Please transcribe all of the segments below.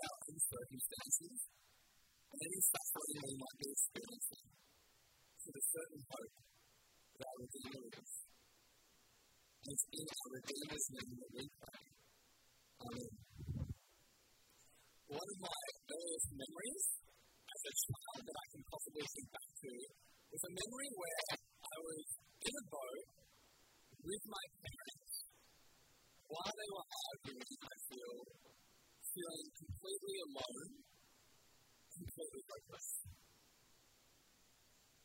our own circumstances and any suffering might be experiencing to the certain hope that our Redeemer is. And it's in our Redeemer's name that we pray. Amen. One of my earliest memories as a child that I can possibly think back to was a memory where I was in a boat with my parents while they were arguing, I feel, feeling completely alone, completely hopeless.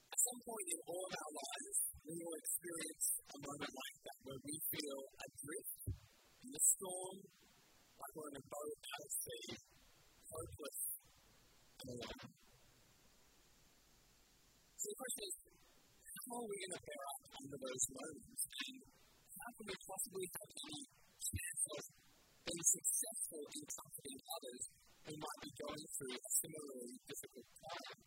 At some point in all of our lives, we will experience a moment like that where we feel adrift in the storm, like we're in a boat out at sea, hopeless and alone. So the question is, how are we going to bear up under those moments? And how can we possibly have any chance of being successful in comforting others who might be going through a similarly difficult time?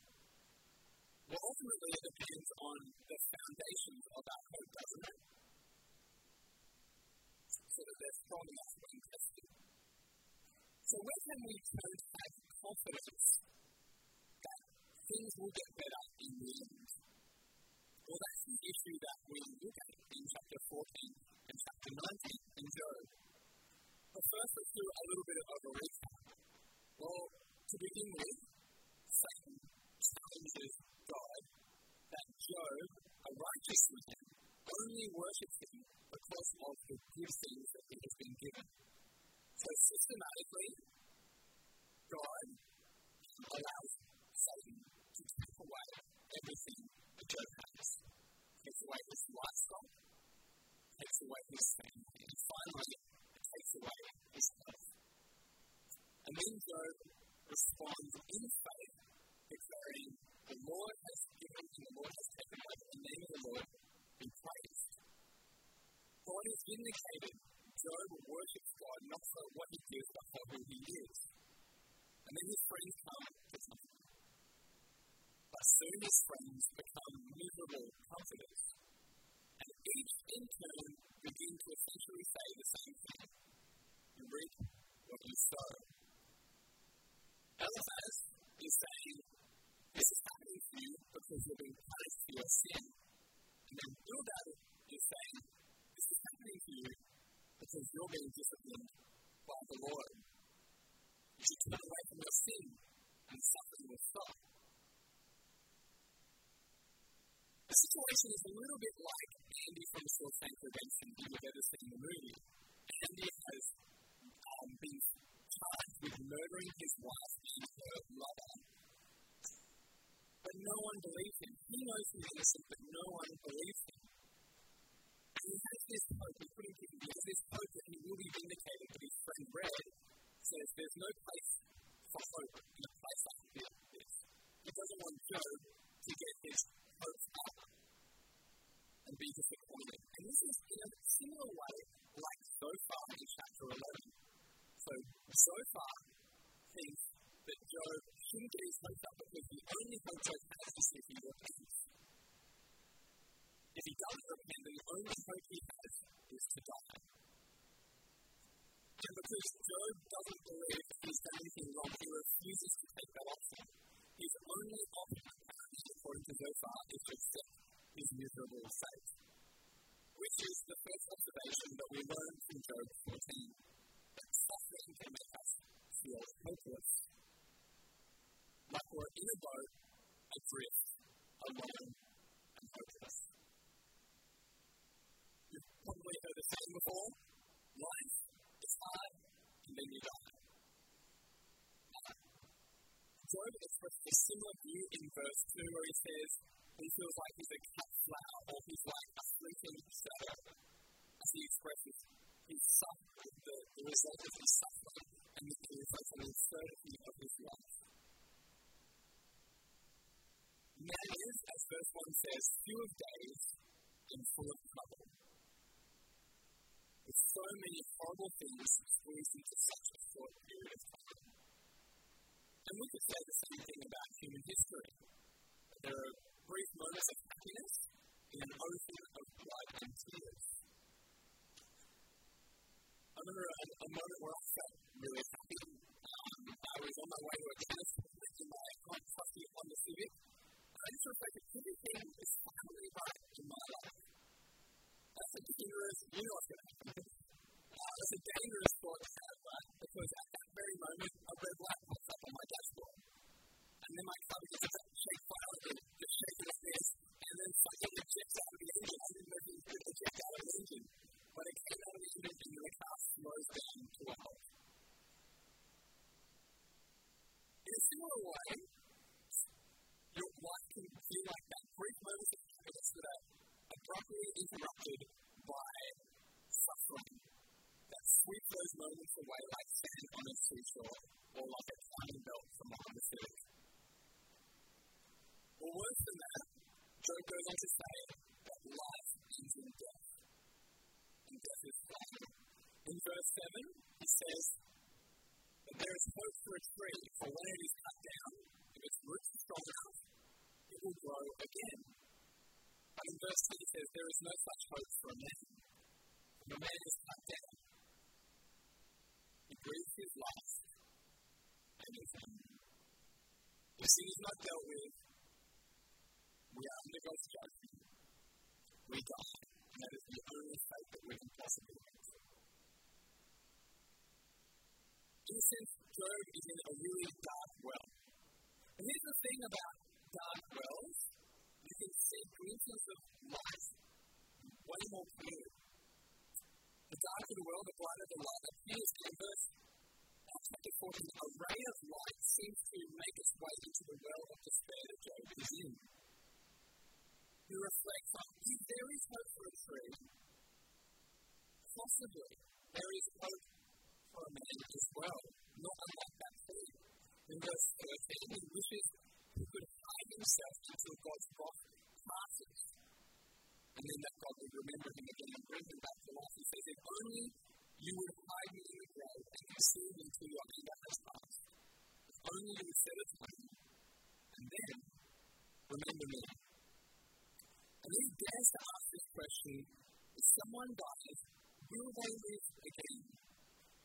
Well, ultimately, it depends on the foundations of our hope, doesn't it? So that they're strong enough when tested. So, where can we turn to have confidence that things will get better in the end? Well, that's the issue that we look at in chapter 14 and chapter 19 in Job. But first, let's do a little bit of a recap. Well, to begin with, Satan challenges God that Job, a righteous man, only worships him because of the good things that he has been given. So systematically, God allows is. Job worships God not for what he gives, but for who he is. And then his friends come to him. But soon his friends become miserable comforters. And each in turn begin to essentially say the same thing. You reap what you sow. Eliphaz is saying, This is happening to you because you're being punished for your sin. Because you're being disciplined by the Lord. You should turn away from your sin and suffering will stop. The situation is a little bit like Andy from Shawshank Redemption, if you've ever seen the movie. Andy has um, been charged with murdering his wife and her lover, but no one believes him. He knows he's innocent, but no one believes him. This hope, he's putting people, he has this hope that he will be vindicated, but his friend Red says there's no place for hope in a place like this. He doesn't want Job to get his hopes up and be disappointed. And this is in a similar way like Zophar in chapter 11. So, Zophar thinks that Job shouldn't get his hopes up because the only hope Job has is if he repents. If he doesn't then the only hope he has is to die. And because Job doesn't believe that he's done anything wrong, he refuses to take that option. His only option, according to Zophar, is to accept his miserable fate. Which is the first observation that we learn from Job 14 that suffering can make us feel hopeless. Like we're in a boat, adrift, alone, and hopeless. Probably heard the saying before life is hard, and then you die. Uh, Job expresses a similar view in verse 2 where he says he feels like he's a cut flower or he's like a fleeting shadow. As he expresses his suffering, the, the result of his suffering, and the reflects on the absurdity of his life. Man is, as verse 1 says, few of days and full of trouble. With so many horrible things squeezed into such a short period of time. And we could say the same thing about human history. There are brief moments of happiness in an ocean of blood and tears. A remember a, a moment where I felt really happy. Um, I was on my way to a dentist in my quite trusty Honda Civic. I just reflected everything is finally right in my life. That's a dangerous, you know what's going to happen. Uh, it's a dangerous thought to have, right? Because at that very moment, a red light pops up on my dashboard. And then my car begins to shake violently, just shaking like this, and then fucking ejects out of the engine. I didn't know it was eject out of the engine. When it came out of the engine, the car slows down to a halt. In a similar way, a or like a tiny belt from behind the Civic. Or worse than that, Job goes on to say that life ends in death. And death is final. In verse 7, he says that there is hope for a tree, for when it is cut down, if its roots are strong enough, it will grow again. But in verse 10, he says there is no such hope for a man. When a man is cut down, he breathes his last and is If sin is not dealt with, we are under God's judgment. We die. And that is the only fate that we can possibly have. In a Job is in a really dark well. And here's the thing about dark wells you can see glimpses of light way more clearly. The darker the well, the brighter the light appears. In verse chapter 14, a ray of light seems to make its way into the well of despair that Job is in who reflects on if there is hope for a tree, possibly there is hope for a man as well, not unlike that. In verse 13, he wishes he could hide himself until God's wrath passes, and then that God would remember him again and bring him back to life. He says, If only you would hide me in the grave and conceal me until your anger has passed. If only you would set a time, and then remember me and then he dares to ask this question if someone dies, will they live again?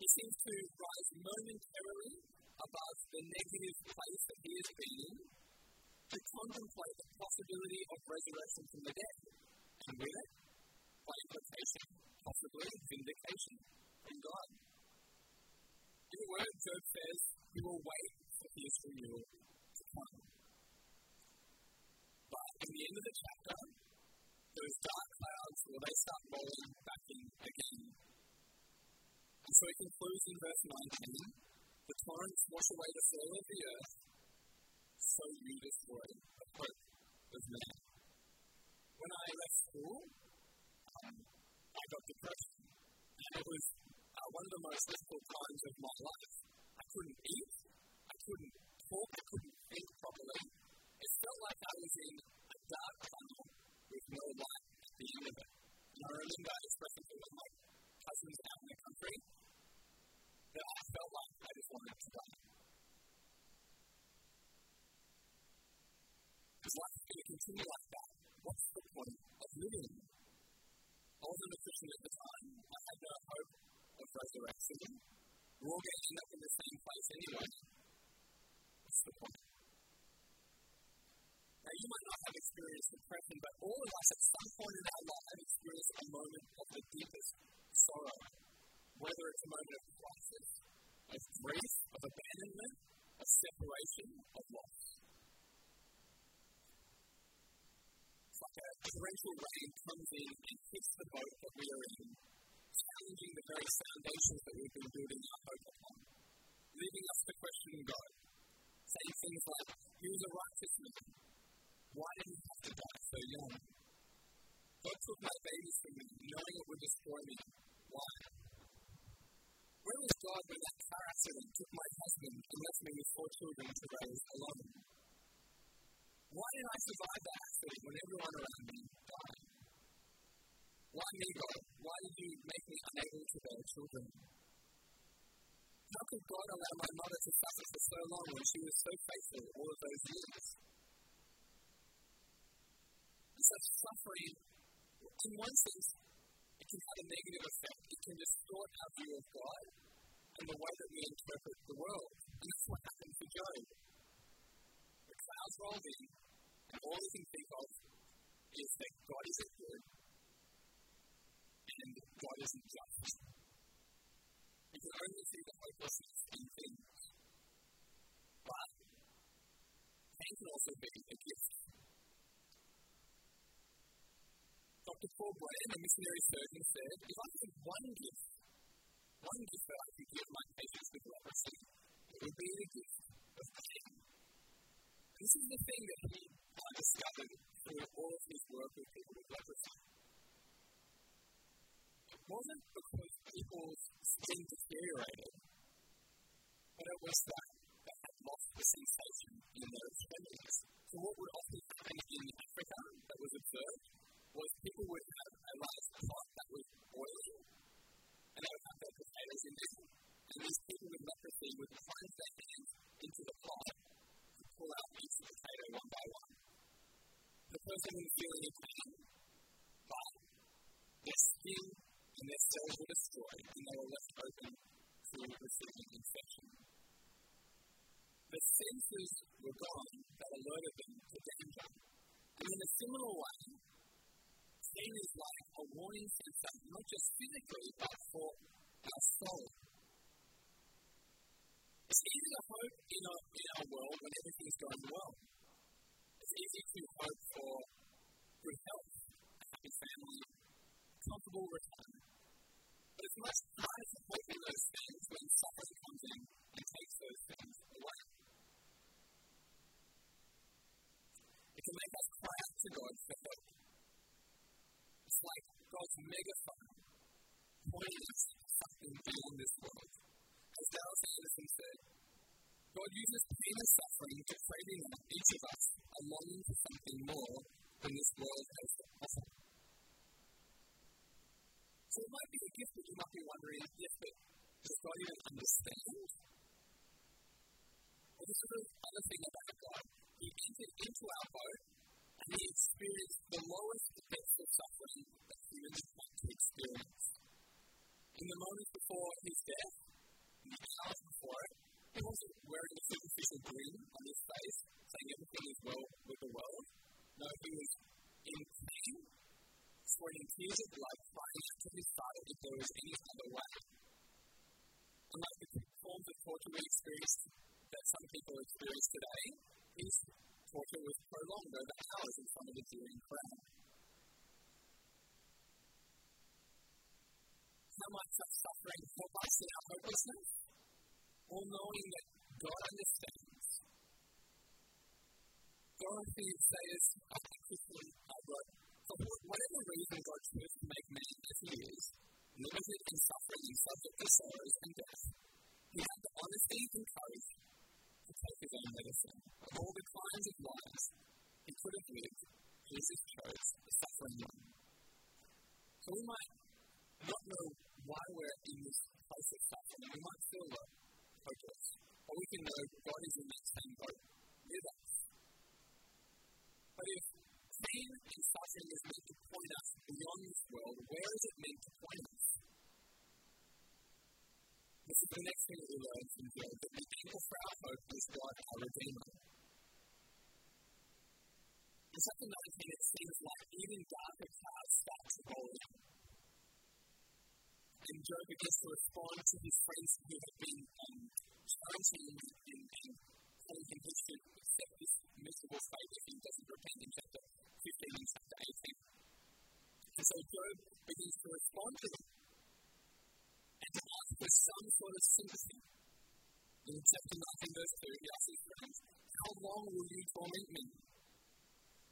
He seems to rise momentarily above the negative place that he has been in to contemplate the possibility of resurrection from the dead. And with it, by implication, possibly vindication from God. In a word, Job says he will wait for his renewal to come. But in the end of the chapter, those dark clouds, well, they start rolling back in again. So he concludes in verse 19 the torrents wash away the soil of the earth, so you destroy the hope of man. When I left school, um, I got depression. And it was uh, one of the most difficult times of my life. I couldn't eat, I couldn't talk, I couldn't think properly. It felt like I was in a dark continue like that? What's the point of living? I wasn't a Christian at the time. I had no hope of resurrection. We're all going to end up in the same place anyway. What's the point? Now, you might not have experienced depression, but all of us at some point in our life have experienced a moment of the deepest sorrow. Whether it's a moment of crisis, of grief, of abandonment, of separation, of loss. It's like a torrential rain comes in and hits the boat that we are in, challenging the very foundations that we've been building our hope upon, leaving us to question God, saying things like, He was a righteous man, why did he have to die so young? God took my babies from me, knowing it would destroy me. Why? Where was God when that car accident took my husband and left me with four children to raise alone? Why did I survive that accident when everyone around me died? Why me, God? Why did you make me unable to bear children? How could God allow my mother to suffer for so long when she was so faithful all of those years? such suffering, in one sense, it can have a negative effect. It can distort our view of God and the way that we interpret the world. And that's what happened to Job. The clouds rolled in, and all he can think of is that God isn't good and God isn't just. We can only see the hopelessness in things. But pain can also be a gift. Dr. Paul Brand, a missionary surgeon, said, If I had one gift, one gift that I could give my patients with leprosy, it would be the gift of pain. This is the thing that he uh, discovered through all of his work with people with leprosy. It wasn't because people's skin deteriorated, but it was that they had lost the sensation in their extremities. So, what would often happen in Africa that was observed was people would have a large pot that was boiling, and they would have their potatoes in it, and these people with leprosy would plunge their hands into the pot pull out each potato one by one. The person wouldn't feel any pain, but their skin and their cells were destroyed, and they were left open to receiving infection. The senses were gone that alerted them to danger. And in a similar way, pain is like a warning sensor, not just physically, but for our soul. It's easy to hope in our, in our world when everything's going well. It's easy to hope for good health, a happy family, comfortable retirement. But it's much harder to hope in those things when suffering comes in and takes those things away. It can make us cry out to God for help like God's megaphone pointing us something beyond this world. As Dallas Anderson said, God uses pain and suffering to create in each of us a longing for something more than this world has to offer. So it might be a gift that you might be wondering, yes, but does God even understand? Well, this is the other thing about God. He entered into our boat and he experienced the lowest depths of suffering that humans want to experience. In the moments before his death, the hours before it, he wasn't wearing a superficial grin on his face, saying everything is well with the world. No, he was in pain, sweating tears of blood, crying out to his father if there was any other way. Unlike the forms of torture we experience that some people experience today, his torture was prolonged over hours in front of a jeering crowd. Much such suffering us in our hopelessness? All knowing that God understands. Dorothy Sayers, I think Christian, I wrote, for whatever reason God chose to make man as he is, limited in suffering and subject to sorrows and death, he had the honesty and courage to take his own medicine. Of all the kinds of lives he could have lived, Jesus chose the suffering one. So we might not know why we're in this place of suffering. We might feel like hopeless. But we can know God is in that same boat with us. But if pain and suffering is meant to point us beyond this world, where is it meant to point us? This is the next thing that we learn from Job that the anchor for our hope is God, our Redeemer. In chapter 19, it seems like even darker clouds start to roll in. And Job begins to respond to his friends who have been um, challenging him and, and telling him he should accept this miserable fate if he doesn't repent in chapter 15 and chapter 18. And so Job begins to respond to them and to ask for some sort of sympathy. In chapter 19, verse 2, he asks his friends, How long will you torment me?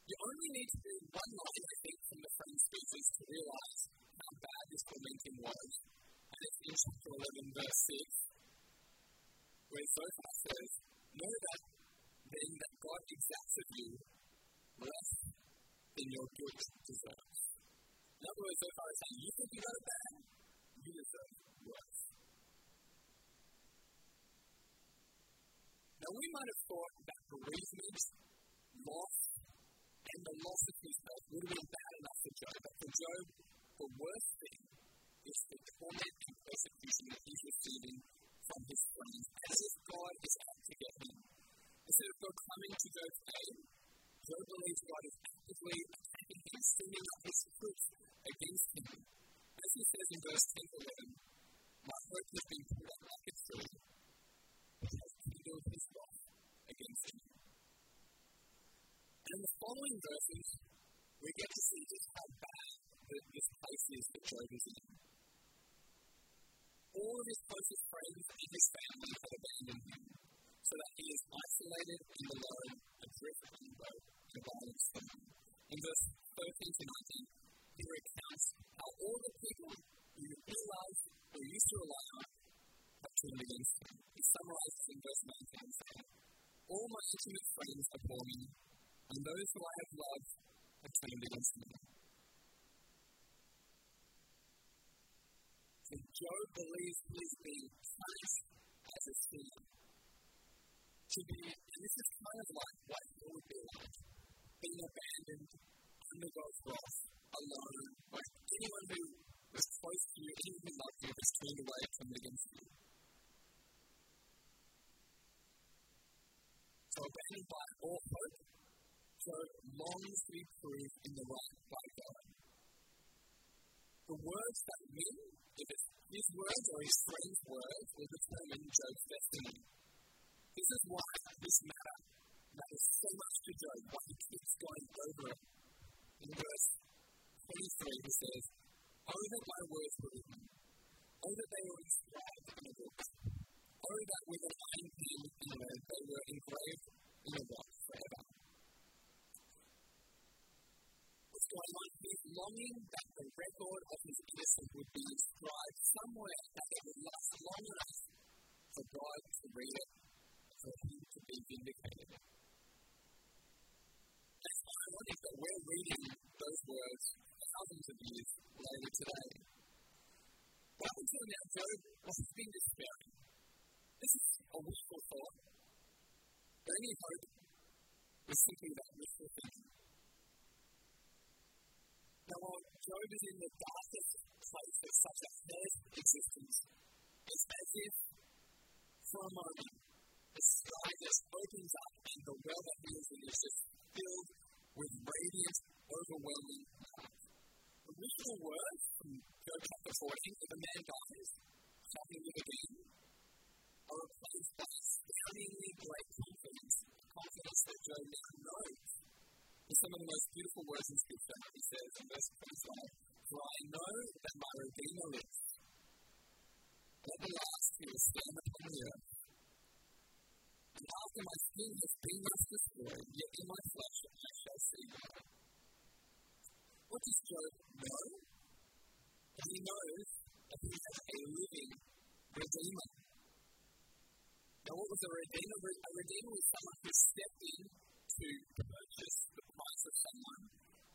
You only need to do one line, I think, from the friend's speeches to realize how bad this tormenting was. And it's in chapter 11, verse 6, where Zophar says, Know that then that God exacts of you less than your guilt deserves. In other words, Zophar is saying, You think you got it bad? You deserve worse. Now, we might have thought that bereavement, loss, and the loss of his health would have been bad enough for Job, but for Job, the worst thing is the torment and persecution that he's receiving from his friends, as if God is out to get him. Instead of God coming to Job's aid, Job believes God is actively attacking him, sending up his foot against him. As he says in verse 10 11, My hope has been put up like a tree, which has kindled his wrath against him. And in the following verses, we get to see just how bad this place is that Job is in. All of his closest friends and his family have abandoned him, so that he is isolated and alone, adrift on the road a violent storm. In verse 13 to 19, he recounts how all the people who he loved or used to rely on have turned against him. He summarizes in verse 19 saying, All my intimate friends are abhor me, and those who I have loved have turned against me. So Job believes is being punished as a sinner. To be, and this is kind of like what it would be like being abandoned under God's wrath, alone, like anyone who was close to you, anyone who loved you, has turned away from against you. So abandoned by all hope, Job longs to be proved in the right by God. The words that win, if it's his words or his friend's words, will determine Job's destiny. This is why this matter matters so much to Job, why he keeps going over it. In verse 23, he says, Oh, that my words were written. Oh, that they were inscribed in a book. Oh, that with an iron pen in lead live again, are replaced by astoundingly great confidence, confidence that Job now knows. In some of the most beautiful words in Scripture, he says in verse 25, For I know that my Redeemer lives. At the last he will stand upon the earth. And after my sin has been much destroyed, yet in my flesh I shall see God. What does Job know? He knows that he has a living Redeemer. Now, what was a Redeemer? A Redeemer was someone who stepped in to purchase the price of someone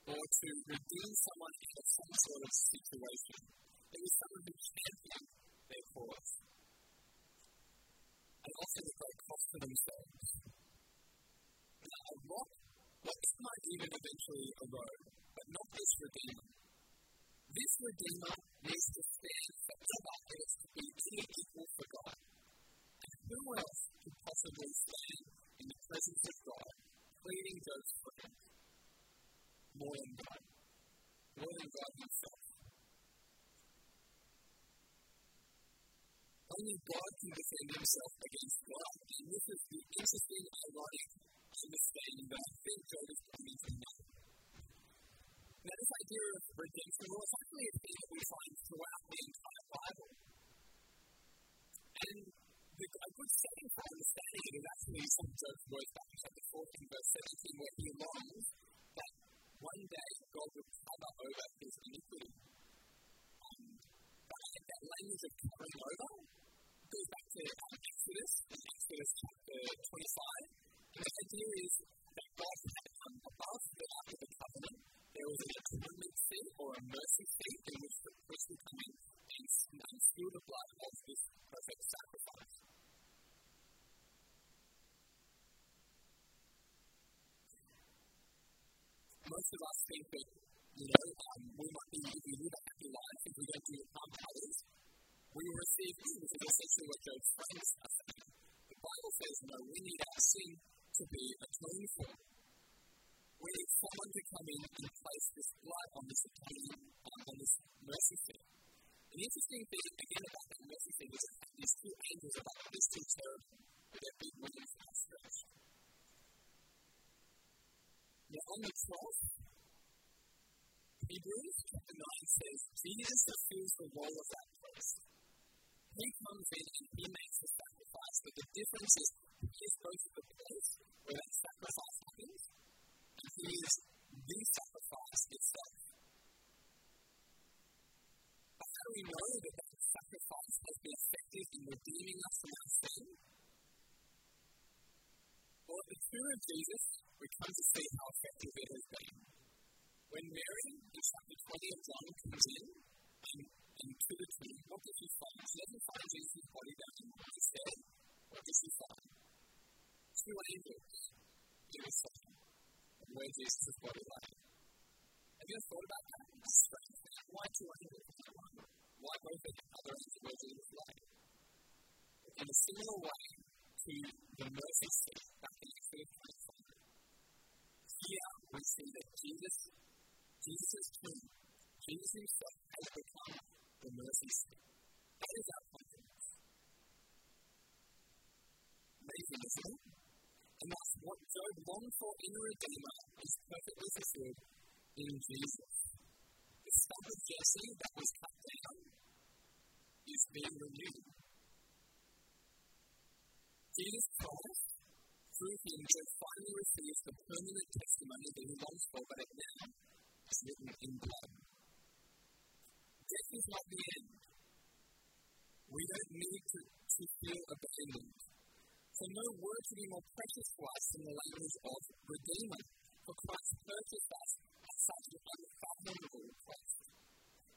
or to redeem someone in some sort of situation. It was someone who championed their cause. And often at great cost to themselves. Now, a rock, what might even eventually erode, but not this Redeemer. This Redeemer needs to stand and is to be equal for God. And who else could possibly stand in the presence of God, pleading Job's friend? More than God. More than God Himself. Only God can defend Himself against God. And this is the interesting, ironic understanding that I think Job is coming to know. Now, this idea of redemption, well, it's actually a theme that we find throughout the entire Bible. And the, a good setting for understanding it is actually some Job's words back in chapter 14, verse 17, where he longs that one day God would cover over his iniquity. I think that language of covering over goes back to um, Exodus, in Exodus chapter 25. And the idea is that God had mercy seat in which the the of that priest. He comes in and he makes the sacrifice, but the difference is he is both the place where that sacrifice happens, and he is the sacrifice itself. But how do we know that that sacrifice has been effective in redeeming us from our sin? Well, at the tomb of Jesus, we come to see how effective it has been. When Mary, in chapter 20 of John, comes in and, and the tomb, what does she find? She doesn't find Jesus' body down Instead, what does she find? Two angels in a second where Jesus' body lay. Have you ever thought about that? Strange. Why two angels? Why both of the other angels where Jesus? In a similar way to the mercy seat back in Exodus 25, here we see that Jesus, Jesus' tomb, Jesus himself has become from Moses. That is our confidence. Amazing, isn't it? And that's what Job longed for in a Redeemer is perfectly fulfilled in Jesus. The stump of Jesse that was cut down is being renewed. Jesus Christ, through him, Job finally receives the permanent testimony that he longs for, but it now is written in blood. Death is not the end. We don't need to, to feel abandoned. So no word to be more precious to us than the language of Redeemer, for Christ purchased us at such an unfathomable cost.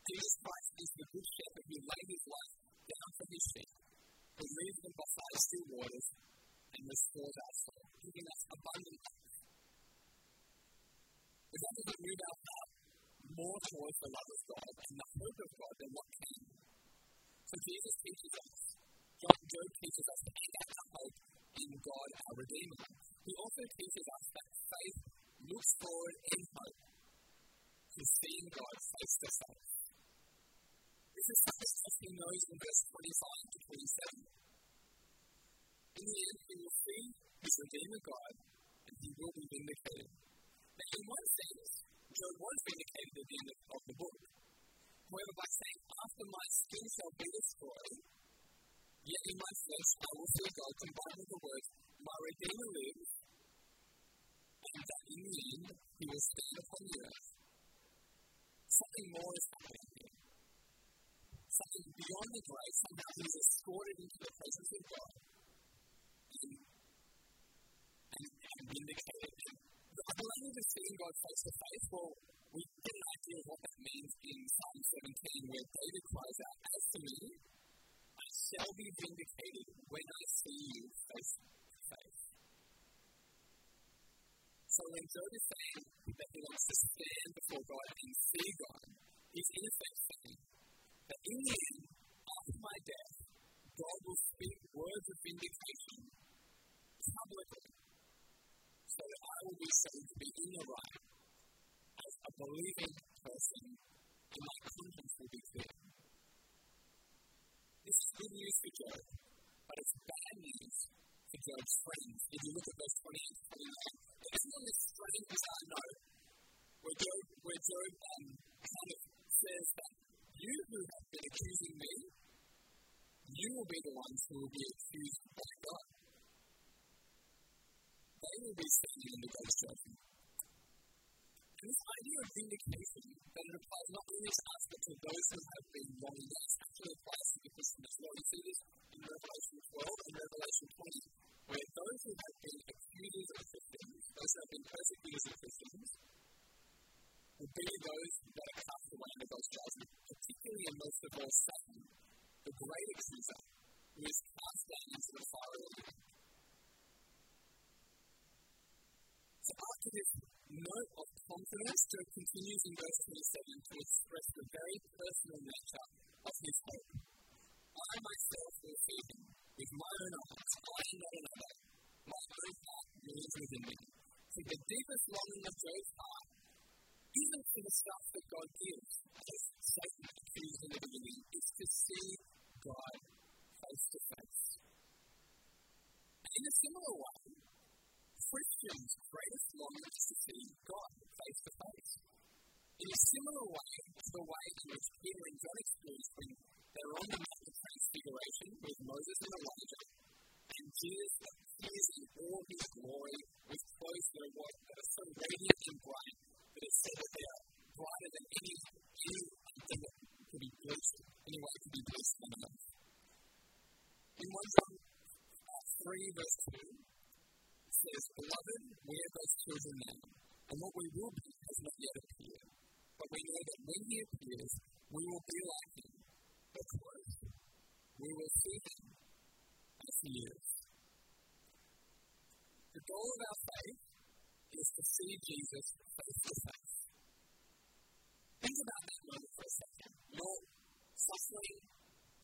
Jesus Christ is the good shepherd who laid his life down for his sheep, who leads them beside still waters and restores our soul, giving us abundant life. If that doesn't move our heart more towards the love of God and the hope of God than what can. So Jesus teaches us, John Job teaches us to hang our hope in God, our Redeemer. He also teaches us that faith looks forward in hope to seeing God face to face. This is something that he knows in verse 25 to 27. In the end, he will see his Redeemer God, and he will be vindicated. Now, in one sense, Job was vindicated at the end of the book. However, by saying, After my skin shall be destroyed, yet in my flesh I will see God, combined with the words, My Redeemer lives, and that in the end he will stand upon the earth. Something more is happening here. Something beyond the grave, somehow he is escorted into the presence of God and, and, and vindicated. Seeing God face to face. Well, we get an idea of what that means in Psalm 17, where David cries out, As to me, I shall be vindicated when I see you face to face. So when Job is saying that he wants to stand before God and see God, he's in effect saying that in the end, after my death, God will speak words of vindication publicly so that I will be shown to be in the right as a believing person and my conscience will be clear. This is good news for Job, but it's bad news for Job's friends. If you look at verse 28 to 29, there isn't this strange, bizarre note where Job, where Job um, kind of says that you who have been accusing me, you will be the ones who will be accused by will be standing in the God's judgment. This idea of vindication that it applies not only to us but to those who have been wronged us actually applies to the Christian as well. We see this in Revelation 12 and Revelation 20, where those who have been accusers of Christians, those who have been persecutors of Christians, will be those that are cast away into God's judgment, particularly and most of all Satan, the great accuser, who is cast down into the fire of the So after this note of confidence, Job continues in verse 27 to express the very personal nature of his hope. I myself will see him with my own eyes, I not another. My own heart moves within me. See, the deepest longing of Job's heart isn't for the stuff that God gives, as Satan choose in the beginning is to experienced when they were on the Mount of Transfiguration with Moses and Elijah, will be like him, because we will see him as he is. The goal of our faith is to see Jesus face to face. Think about that moment for a second. Your suffering,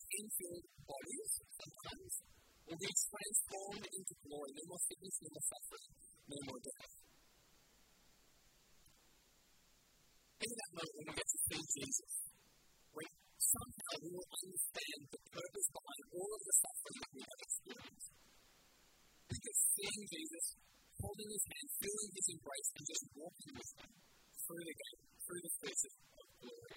pain-filled bodies sometimes will be transformed into glory. No more sickness, no more suffering, no more death. Think of that moment when we get to see Jesus. Somehow we will understand the purpose behind all of the suffering that we have experienced. Because seeing Jesus, holding his hand, feeling his embrace, and just walking with him through the gate, through the spaces of glory.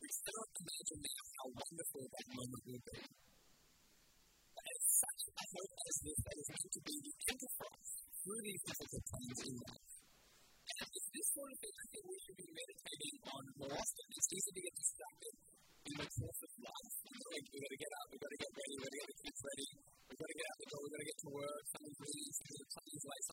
We cannot imagine now how wonderful that moment will be. But as such a hope as this that is meant to be the enterprise through these difficult times in life. And it's this sort of thing I think we should be meditating on more often. It's easy to get distracted in the course of life. Like, we've got to get up, we've got to get ready, we've got to get the kids ready, we've got to get out the door, we've got to get to work, something's bleeding, something's late,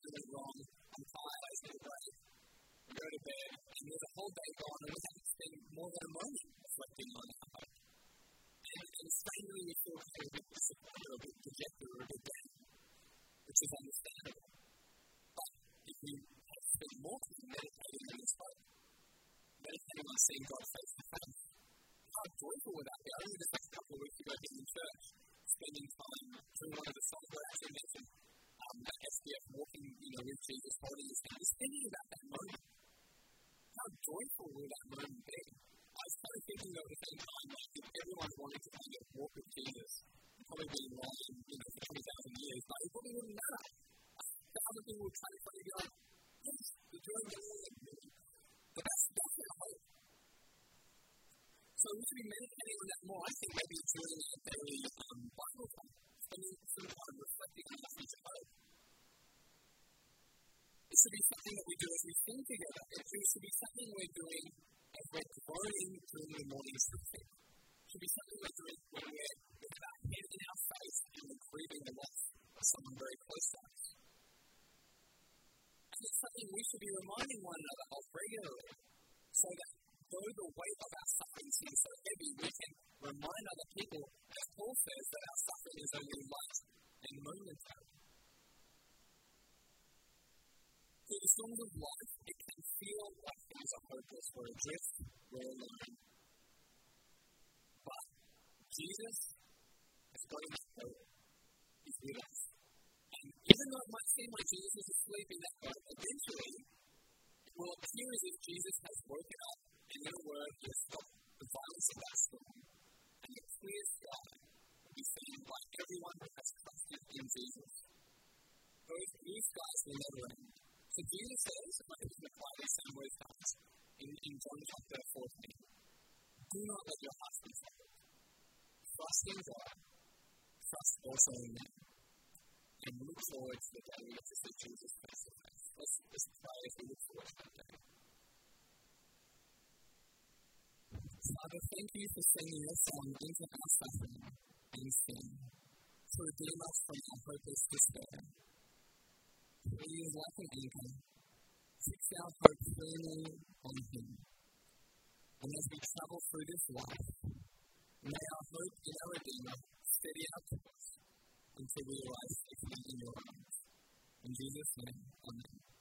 I think maybe during a daily um, Bible time, spending some time reflecting on future hope. It should be something that we do as we sing together. It should be something we're doing as we're growing during the morning session. It should be something we're doing when we're with our head in our face and we're grieving the loss of someone very close to us. And it's something we should be reminding one another of regularly so that though the weight of our so heavy, we can remind other people, as Paul says, that our suffering is only light and momentary. Through the storms of life, it can feel like things are hopeless. We're adrift, we're alone. But Jesus has got enough hope. He's with us. And even though it might seem like Jesus is asleep in that boat, eventually it will appear as if Jesus has woken up and in a word, he has stopped the of that storm. And the clear sky will be seen by everyone who has trusted in Jesus. Those blue skies will never end. So Jesus says, and I like it's the same words comes in, in John chapter 14, do not let your hearts be troubled. Trust in God, trust also in me. And look forward to the day we get to see Jesus face to face. Let's, let's pray as we look forward to that day. Father, thank you for sending your Son into our suffering and sin to redeem us from our hopeless despair. Please, like an anchor, fix our hope firmly on Him. And as we travel through this life, may our hope in our Redeemer steady our course until we rise safely in your arms. In Jesus' name, Amen.